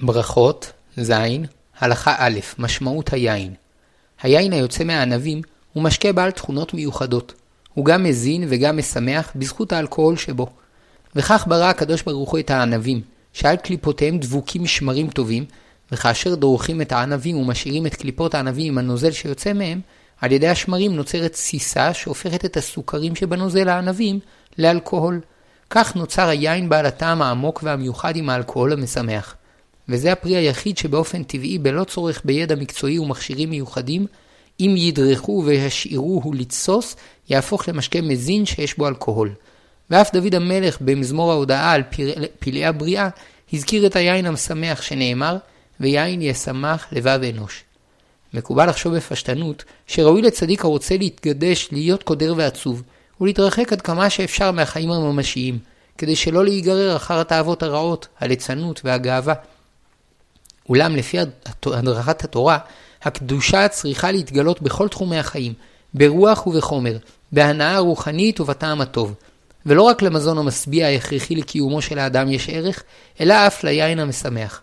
ברכות, ז. הלכה א', משמעות היין. היין היוצא מהענבים הוא משקה בעל תכונות מיוחדות. הוא גם מזין וגם משמח בזכות האלכוהול שבו. וכך ברא הקדוש ברוך הוא את הענבים, שעל קליפותיהם דבוקים שמרים טובים, וכאשר דורכים את הענבים ומשאירים את קליפות הענבים עם הנוזל שיוצא מהם, על ידי השמרים נוצרת תסיסה שהופכת את הסוכרים שבנוזל הענבים לאלכוהול. כך נוצר היין בעל הטעם העמוק והמיוחד עם האלכוהול המשמח. וזה הפרי היחיד שבאופן טבעי בלא צורך בידע מקצועי ומכשירים מיוחדים, אם ידרכו וישאירוהו לתסוס, יהפוך למשקה מזין שיש בו אלכוהול. ואף דוד המלך במזמור ההודעה על פלאי הבריאה, הזכיר את היין המשמח שנאמר, ויין ישמח לבב אנוש. מקובל לחשוב בפשטנות, שראוי לצדיק הרוצה להתגדש, להיות קודר ועצוב, ולהתרחק עד כמה שאפשר מהחיים הממשיים, כדי שלא להיגרר אחר התאוות הרעות, הליצנות והגאווה. אולם לפי הדרכת התורה, הקדושה צריכה להתגלות בכל תחומי החיים, ברוח ובחומר, בהנאה רוחנית ובטעם הטוב. ולא רק למזון המשביע ההכרחי לקיומו של האדם יש ערך, אלא אף ליין המשמח.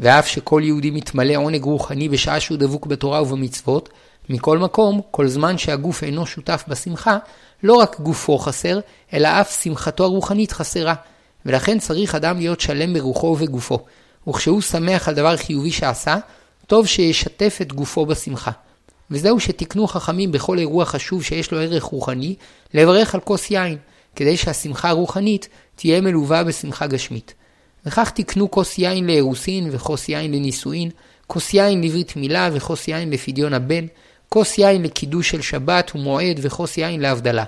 ואף שכל יהודי מתמלא עונג רוחני בשעה שהוא דבוק בתורה ובמצוות, מכל מקום, כל זמן שהגוף אינו שותף בשמחה, לא רק גופו חסר, אלא אף שמחתו הרוחנית חסרה. ולכן צריך אדם להיות שלם ברוחו ובגופו. וכשהוא שמח על דבר חיובי שעשה, טוב שישתף את גופו בשמחה. וזהו שתיקנו חכמים בכל אירוע חשוב שיש לו ערך רוחני, לברך על כוס יין, כדי שהשמחה הרוחנית תהיה מלווה בשמחה גשמית. וכך תיקנו כוס יין לאירוסין וכוס יין לנישואין, כוס יין לברית מילה וכוס יין לפדיון הבן, כוס יין לקידוש של שבת ומועד וכוס יין להבדלה.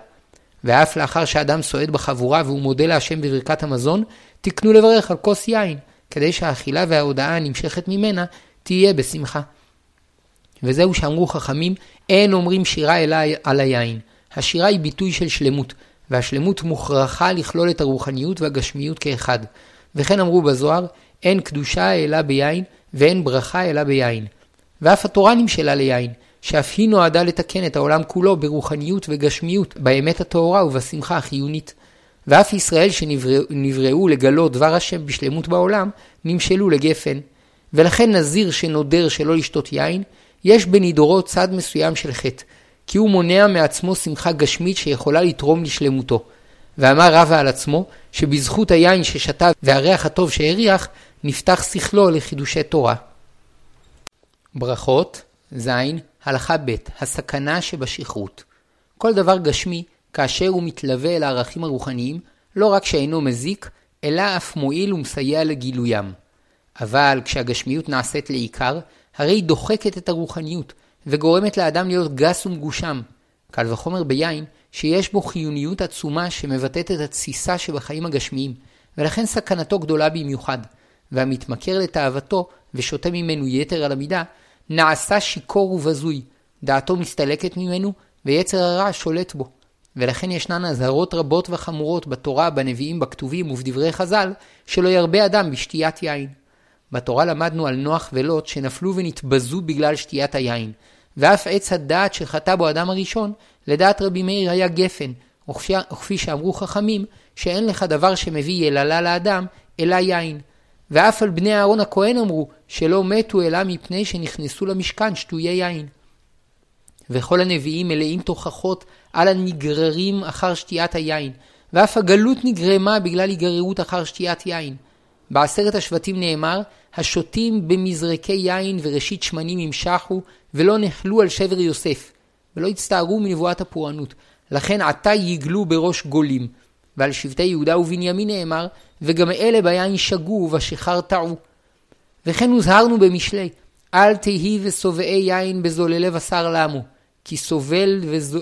ואף לאחר שאדם סועד בחבורה והוא מודה להשם בברכת המזון, תקנו לברך על כוס יין, כדי שהאכילה וההודעה הנמשכת ממנה תהיה בשמחה. וזהו שאמרו חכמים, אין אומרים שירה אלא על היין. השירה היא ביטוי של שלמות, והשלמות מוכרחה לכלול את הרוחניות והגשמיות כאחד. וכן אמרו בזוהר, אין קדושה אלא ביין, ואין ברכה אלא ביין. ואף התורה נמשלה ליין, שאף היא נועדה לתקן את העולם כולו ברוחניות וגשמיות, באמת הטהורה ובשמחה החיונית. ואף ישראל שנבראו לגלות דבר השם בשלמות בעולם, נמשלו לגפן. ולכן נזיר שנודר שלא לשתות יין, יש בנידורו צד מסוים של חטא, כי הוא מונע מעצמו שמחה גשמית שיכולה לתרום לשלמותו. ואמר רבא על עצמו, שבזכות היין ששתה והריח הטוב שהריח, נפתח שכלו לחידושי תורה. ברכות, ז. הלכה ב' הסכנה שבשכרות. כל דבר גשמי, כאשר הוא מתלווה אל הערכים הרוחניים, לא רק שאינו מזיק, אלא אף מועיל ומסייע לגילוים. אבל כשהגשמיות נעשית לעיקר, הרי היא דוחקת את הרוחניות, וגורמת לאדם להיות גס ומגושם. קל וחומר ביין, שיש בו חיוניות עצומה שמבטאת את התסיסה שבחיים הגשמיים, ולכן סכנתו גדולה במיוחד. והמתמכר לתאוותו, ושותה ממנו יתר על המידה, נעשה שיכור ובזוי, דעתו מסתלקת ממנו, ויצר הרע שולט בו. ולכן ישנן אזהרות רבות וחמורות בתורה, בנביאים, בכתובים ובדברי חז"ל, שלא ירבה אדם בשתיית יין. בתורה למדנו על נוח ולוט שנפלו ונתבזו בגלל שתיית היין, ואף עץ הדעת שחטא בו אדם הראשון, לדעת רבי מאיר היה גפן, וכפי שאמרו חכמים, שאין לך דבר שמביא יללה לאדם, אלא יין. ואף על בני אהרון הכהן אמרו, שלא מתו אלא מפני שנכנסו למשכן שטויי יין. וכל הנביאים מלאים תוכחות על הנגררים אחר שתיית היין, ואף הגלות נגרמה בגלל היגררות אחר שתיית יין. בעשרת השבטים נאמר, השותים במזרקי יין וראשית שמנים ימשכו, ולא נחלו על שבר יוסף, ולא הצטערו מנבואת הפורענות. לכן עתה יגלו בראש גולים. ועל שבטי יהודה ובנימין נאמר, וגם אלה ביין שגו ובשיכר טעו. וכן הוזהרנו במשלי, אל תהי ושובעי יין בזוללי בשר למו, כי, סובל וזו,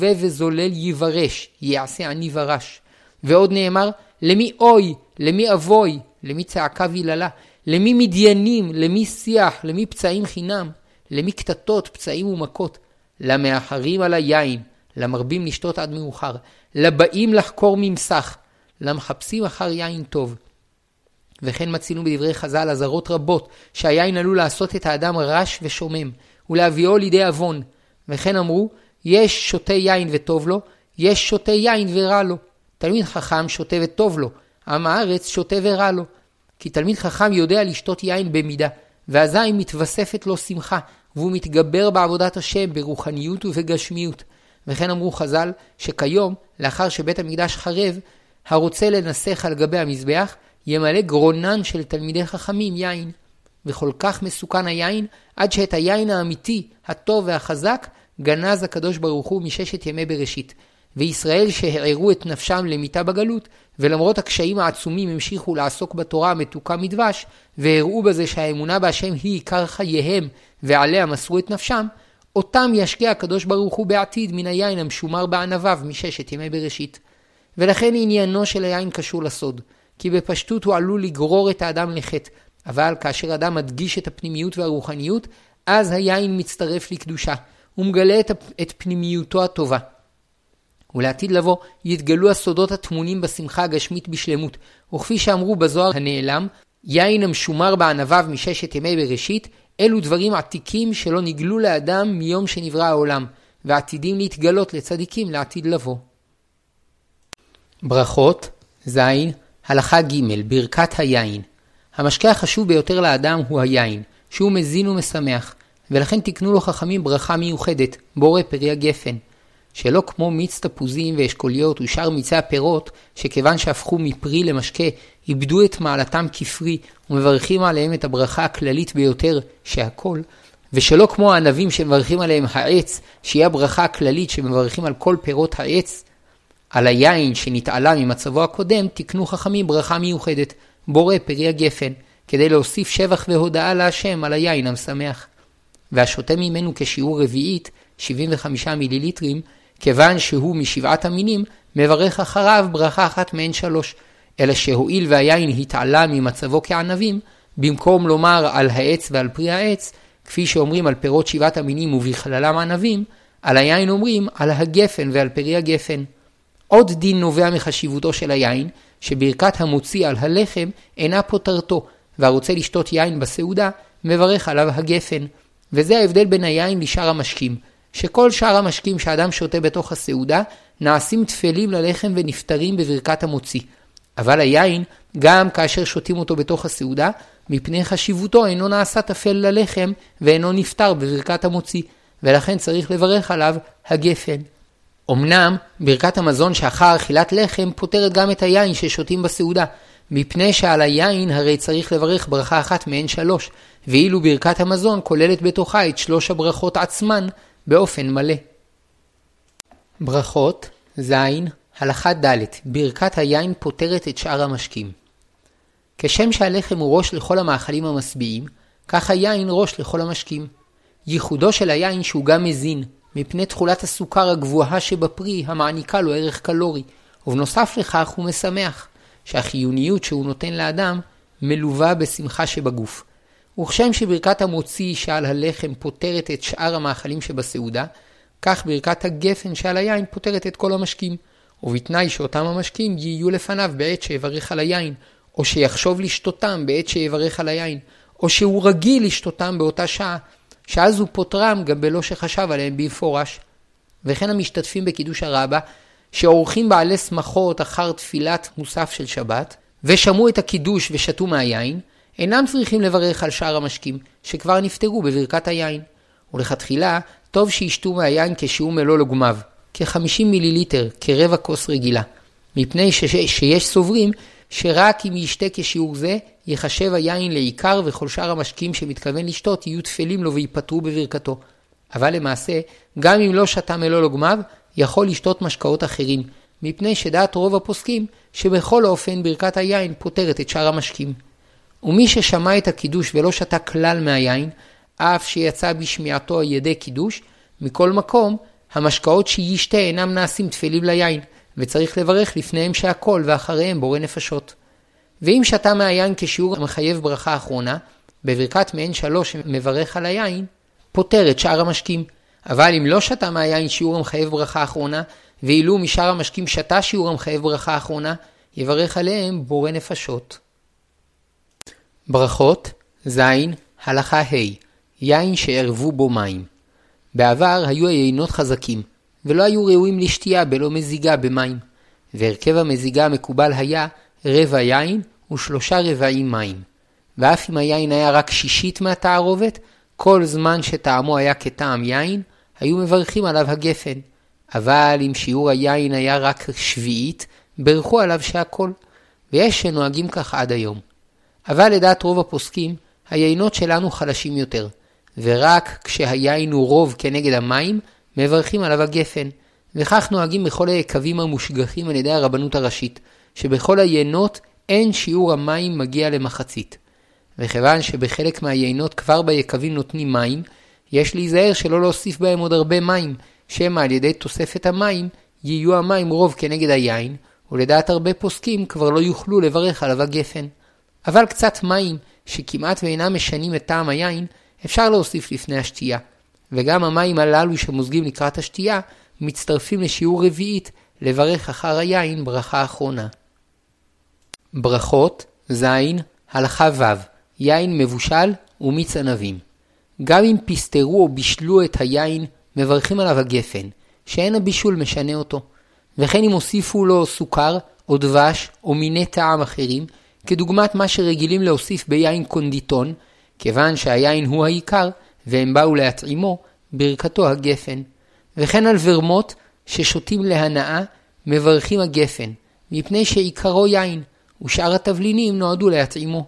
וזולל יברש, יעשה עני ורש. ועוד נאמר, למי אוי, למי אבוי, למי צעקה ויללה, למי מדיינים, למי שיח, למי פצעים חינם, למי קטטות, פצעים ומכות, למאחרים על היין, למרבים לשתות עד מאוחר, לבאים לחקור ממסך, למחפשים אחר יין טוב. וכן מצינו בדברי חז"ל אזהרות רבות שהיין עלול לעשות את האדם רש ושומם, ולהביאו לידי עוון. וכן אמרו, יש שותה יין וטוב לו, יש שותה יין ורע לו. תלמיד חכם שותה וטוב לו, עם הארץ שותה ורע לו. כי תלמיד חכם יודע לשתות יין במידה, ואזי מתווספת לו שמחה, והוא מתגבר בעבודת השם ברוחניות ובגשמיות. וכן אמרו חז"ל, שכיום, לאחר שבית המקדש חרב, הרוצה לנסח על גבי המזבח, ימלא גרונן של תלמידי חכמים יין. וכל כך מסוכן היין, עד שאת היין האמיתי, הטוב והחזק, גנז הקדוש ברוך הוא מששת ימי בראשית. וישראל שהערו את נפשם למיתה בגלות, ולמרות הקשיים העצומים המשיכו לעסוק בתורה המתוקה מדבש, והראו בזה שהאמונה בהשם היא עיקר חייהם, ועליה מסרו את נפשם, אותם ישקיע הקדוש ברוך הוא בעתיד מן היין המשומר בענביו מששת ימי בראשית. ולכן עניינו של היין קשור לסוד, כי בפשטות הוא עלול לגרור את האדם לחטא, אבל כאשר אדם מדגיש את הפנימיות והרוחניות, אז היין מצטרף לקדושה, ומגלה את, את פנימיותו הטובה. ולעתיד לבוא יתגלו הסודות הטמונים בשמחה הגשמית בשלמות, וכפי שאמרו בזוהר הנעלם, יין המשומר בענביו מששת ימי בראשית, אלו דברים עתיקים שלא נגלו לאדם מיום שנברא העולם, ועתידים להתגלות לצדיקים לעתיד לבוא. ברכות, ז. הלכה ג' ברכת היין. המשקה החשוב ביותר לאדם הוא היין, שהוא מזין ומשמח, ולכן תקנו לו חכמים ברכה מיוחדת, בורא פרי הגפן. שלא כמו מיץ תפוזים ואשכוליות ושאר מיצי הפירות, שכיוון שהפכו מפרי למשקה, איבדו את מעלתם כפרי, ומברכים עליהם את הברכה הכללית ביותר, שהכל, ושלא כמו הענבים שמברכים עליהם העץ, שהיא הברכה הכללית שמברכים על כל פירות העץ, על היין שנתעלה ממצבו הקודם, תקנו חכמים ברכה מיוחדת, בורא פרי הגפן, כדי להוסיף שבח והודאה להשם על היין המשמח. והשותה ממנו כשיעור רביעית, 75 מיליליטרים, כיוון שהוא משבעת המינים, מברך אחריו ברכה אחת מעין שלוש. אלא שהואיל והיין התעלה ממצבו כענבים, במקום לומר על העץ ועל פרי העץ, כפי שאומרים על פירות שבעת המינים ובכללם ענבים, על היין אומרים על הגפן ועל פרי הגפן. עוד דין נובע מחשיבותו של היין, שברכת המוציא על הלחם אינה פוטרתו, והרוצה לשתות יין בסעודה, מברך עליו הגפן. וזה ההבדל בין היין לשאר המשקים, שכל שאר המשקים שאדם שותה בתוך הסעודה, נעשים תפלים ללחם ונפטרים בברכת המוציא. אבל היין, גם כאשר שותים אותו בתוך הסעודה, מפני חשיבותו אינו נעשה תפל ללחם ואינו נפטר בברכת המוציא, ולכן צריך לברך עליו הגפן. אמנם ברכת המזון שאחר אכילת לחם פותרת גם את היין ששותים בסעודה, מפני שעל היין הרי צריך לברך ברכה אחת מהן שלוש, ואילו ברכת המזון כוללת בתוכה את שלוש הברכות עצמן באופן מלא. ברכות ז. הלכה ד' ברכת היין פותרת את שאר המשקים. כשם שהלחם הוא ראש לכל המאכלים המשביעים, כך היין ראש לכל המשקים. ייחודו של היין שהוא גם מזין, מפני תכולת הסוכר הגבוהה שבפרי המעניקה לו ערך קלורי, ובנוסף לכך הוא משמח, שהחיוניות שהוא נותן לאדם מלווה בשמחה שבגוף. וכשם שברכת המוציא שעל הלחם פותרת את שאר המאכלים שבסעודה, כך ברכת הגפן שעל היין פותרת את כל המשקים, ובתנאי שאותם המשקים יהיו לפניו בעת שיברך על היין, או שיחשוב לשתותם בעת שיברך על היין, או שהוא רגיל לשתותם באותה שעה, שאז הוא פותרם גם בלא שחשב עליהם במפורש. וכן המשתתפים בקידוש הרבה, שעורכים בעלי שמחות אחר תפילת מוסף של שבת, ושמעו את הקידוש ושתו מהיין, אינם צריכים לברך על שאר המשקים, שכבר נפטרו בברכת היין. ולכתחילה, טוב שישתו מהיין כשהוא מלוא לגומיו, כ-50 מיליליטר, כרבע כוס רגילה, מפני שש, שיש סוברים שרק אם ישתה כשיעור זה, יחשב היין לעיקר וכל שאר המשקים שמתכוון לשתות יהיו תפלים לו ויפטרו בברכתו. אבל למעשה, גם אם לא שתה מלוא לוגמיו, יכול לשתות משקאות אחרים, מפני שדעת רוב הפוסקים שבכל אופן ברכת היין פותרת את שאר המשקים. ומי ששמע את הקידוש ולא שתה כלל מהיין, אף שיצא בשמיעתו על ידי קידוש, מכל מקום, המשקאות שישתה אינם נעשים תפלים ליין, וצריך לברך לפניהם שהכל ואחריהם בורא נפשות. ואם שתה מהיין כשיעור המחייב ברכה אחרונה, בברכת מעין שלוש שמברך על היין, פותר את שאר המשקים. אבל אם לא שתה מהיין שיעור המחייב ברכה אחרונה, ואילו משאר המשקים שתה שיעור המחייב ברכה אחרונה, יברך עליהם בורא נפשות. ברכות ז. הלכה ה' יין שערבו בו מים. בעבר היו היינות חזקים, ולא היו ראויים לשתייה בלא מזיגה במים, והרכב המזיגה המקובל היה רבע יין ושלושה רבעים מים. ואף אם היין היה רק שישית מהתערובת, כל זמן שטעמו היה כטעם יין, היו מברכים עליו הגפן. אבל אם שיעור היין היה רק שביעית, ברכו עליו שהכל. ויש שנוהגים כך עד היום. אבל לדעת רוב הפוסקים, היינות שלנו חלשים יותר, ורק כשהיין הוא רוב כנגד המים, מברכים עליו הגפן. וכך נוהגים בכל היקבים המושגחים על ידי הרבנות הראשית, שבכל היינות אין שיעור המים מגיע למחצית. וכיוון שבחלק מהיינות כבר ביקבים נותנים מים, יש להיזהר שלא להוסיף בהם עוד הרבה מים, שמא על ידי תוספת המים יהיו המים רוב כנגד היין, ולדעת הרבה פוסקים כבר לא יוכלו לברך עליו הגפן. אבל קצת מים, שכמעט ואינם משנים את טעם היין, אפשר להוסיף לפני השתייה. וגם המים הללו שמוזגים לקראת השתייה, מצטרפים לשיעור רביעית לברך אחר היין ברכה אחרונה. ברכות, ז, הלכה ו', יין מבושל ומיץ ענבים. גם אם פסטרו או בישלו את היין, מברכים עליו הגפן, שאין הבישול משנה אותו. וכן אם הוסיפו לו סוכר, או דבש, או מיני טעם אחרים, כדוגמת מה שרגילים להוסיף ביין קונדיטון, כיוון שהיין הוא העיקר, והם באו להטעימו, ברכתו הגפן. וכן על ורמות ששותים להנאה, מברכים הגפן, מפני שעיקרו יין, ושאר התבלינים נועדו להטעימו.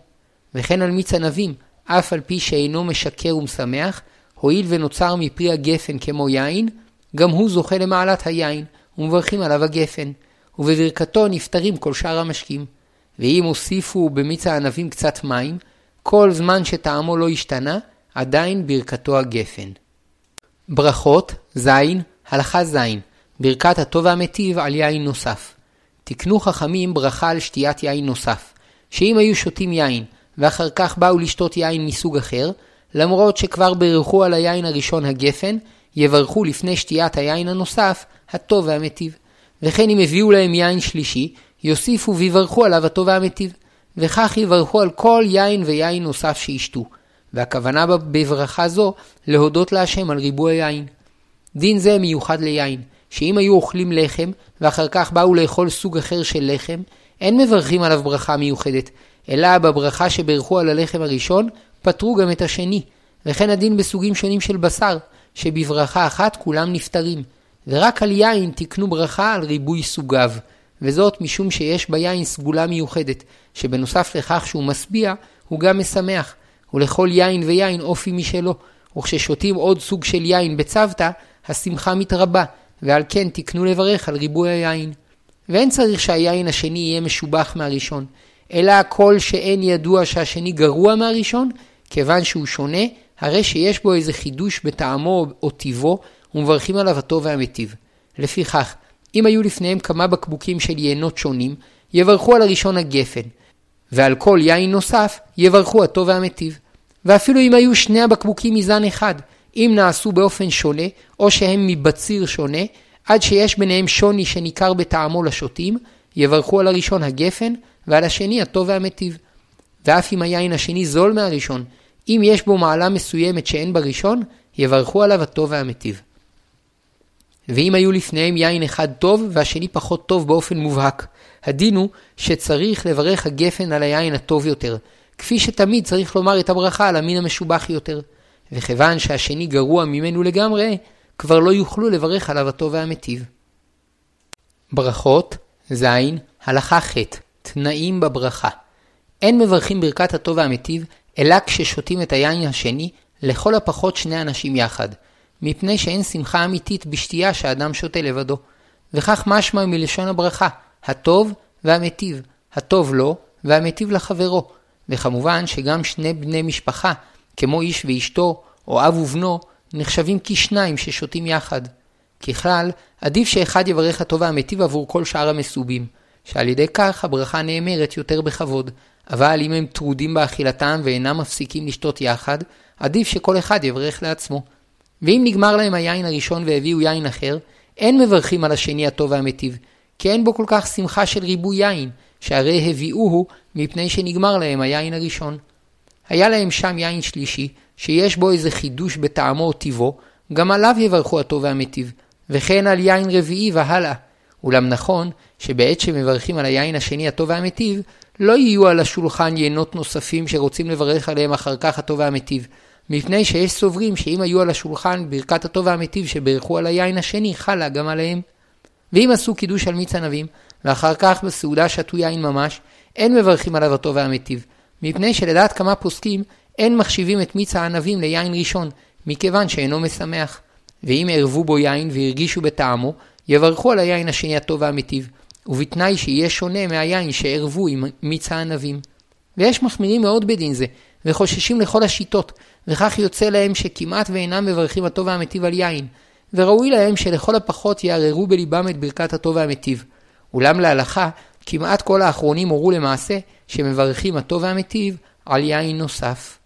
וכן על מיץ ענבים, אף על פי שאינו משקר ומשמח, הואיל ונוצר מפרי הגפן כמו יין, גם הוא זוכה למעלת היין, ומברכים עליו הגפן, ובברכתו נפטרים כל שאר המשקים. ואם הוסיפו במיץ הענבים קצת מים, כל זמן שטעמו לא השתנה, עדיין ברכתו הגפן. ברכות, ז, הלכה ז, ברכת הטוב והמיטיב על יין נוסף. תקנו חכמים ברכה על שתיית יין נוסף, שאם היו שותים יין, ואחר כך באו לשתות יין מסוג אחר, למרות שכבר ברכו על היין הראשון הגפן, יברכו לפני שתיית היין הנוסף, הטוב והמיטיב. וכן אם הביאו להם יין שלישי, יוסיפו ויברכו עליו הטוב והמיטיב. וכך יברכו על כל יין ויין נוסף שישתו. והכוונה בברכה זו להודות להשם על ריבוי היין. דין זה מיוחד ליין, שאם היו אוכלים לחם, ואחר כך באו לאכול סוג אחר של לחם, אין מברכים עליו ברכה מיוחדת, אלא בברכה שברכו על הלחם הראשון, פטרו גם את השני. וכן הדין בסוגים שונים של בשר, שבברכה אחת כולם נפטרים. ורק על יין תקנו ברכה על ריבוי סוגיו. וזאת משום שיש ביין סגולה מיוחדת, שבנוסף לכך שהוא משביע, הוא גם משמח. ולכל יין ויין אופי משלו, וכששותים עוד סוג של יין בצוותא, השמחה מתרבה, ועל כן תקנו לברך על ריבוי היין. ואין צריך שהיין השני יהיה משובח מהראשון, אלא כל שאין ידוע שהשני גרוע מהראשון, כיוון שהוא שונה, הרי שיש בו איזה חידוש בטעמו או טיבו, ומברכים עליו הטוב והמיטיב. לפיכך, אם היו לפניהם כמה בקבוקים של יינות שונים, יברכו על הראשון הגפן, ועל כל יין נוסף יברכו הטוב והמיטיב. ואפילו אם היו שני הבקבוקים מזן אחד, אם נעשו באופן שונה, או שהם מבציר שונה, עד שיש ביניהם שוני שניכר בטעמו לשותים, יברכו על הראשון הגפן, ועל השני הטוב והמיטיב. ואף אם היין השני זול מהראשון, אם יש בו מעלה מסוימת שאין בראשון, יברכו עליו הטוב והמיטיב. ואם היו לפניהם יין אחד טוב והשני פחות טוב באופן מובהק, הדין הוא שצריך לברך הגפן על היין הטוב יותר, כפי שתמיד צריך לומר את הברכה על המין המשובח יותר. וכיוון שהשני גרוע ממנו לגמרי, כבר לא יוכלו לברך עליו הטוב והמיטיב. ברכות, ז, הלכה ח', תנאים בברכה. אין מברכים ברכת הטוב והמיטיב, אלא כששותים את היין השני, לכל הפחות שני אנשים יחד, מפני שאין שמחה אמיתית בשתייה שאדם שותה לבדו. וכך משמע מלשון הברכה, הטוב והמיטיב, הטוב לו והמיטיב לחברו. וכמובן שגם שני בני משפחה, כמו איש ואשתו, או אב ובנו, נחשבים כשניים ששותים יחד. ככלל, עדיף שאחד יברך הטוב והמיטיב עבור כל שאר המסובים, שעל ידי כך הברכה נאמרת יותר בכבוד, אבל אם הם טרודים באכילתם ואינם מפסיקים לשתות יחד, עדיף שכל אחד יברך לעצמו. ואם נגמר להם היין הראשון והביאו יין אחר, אין מברכים על השני הטוב והמיטיב, כי אין בו כל כך שמחה של ריבוי יין, שהרי הביאוהו מפני שנגמר להם היין הראשון. היה להם שם יין שלישי, שיש בו איזה חידוש בטעמו או טיבו, גם עליו יברכו הטוב והמיטיב, וכן על יין רביעי והלאה. אולם נכון שבעת שמברכים על היין השני הטוב והמיטיב, לא יהיו על השולחן יינות נוספים שרוצים לברך עליהם אחר כך הטוב והמיטיב, מפני שיש סוברים שאם היו על השולחן ברכת הטוב והמיטיב שברכו על היין השני, חלה גם עליהם. ואם עשו קידוש על מיץ ענבים, ואחר כך בסעודה שתו יין ממש, אין מברכים עליו הטוב והמיטיב, מפני שלדעת כמה פוסקים, אין מחשיבים את מיץ הענבים ליין ראשון, מכיוון שאינו משמח. ואם ערבו בו יין והרגישו בטעמו, יברכו על היין השני הטוב והמיטיב, ובתנאי שיהיה שונה מהיין שערבו עם מיץ הענבים. ויש מחמירים מאוד בדין זה, וחוששים לכל השיטות, וכך יוצא להם שכמעט ואינם מברכים הטוב והמיטיב על יין, וראוי להם שלכל הפחות יערערו בליבם את ברכת הטוב והמיטיב. אולם להלכה, כמעט כל האחרונים הורו למעשה שמברכים הטוב והמיטיב על יין נוסף.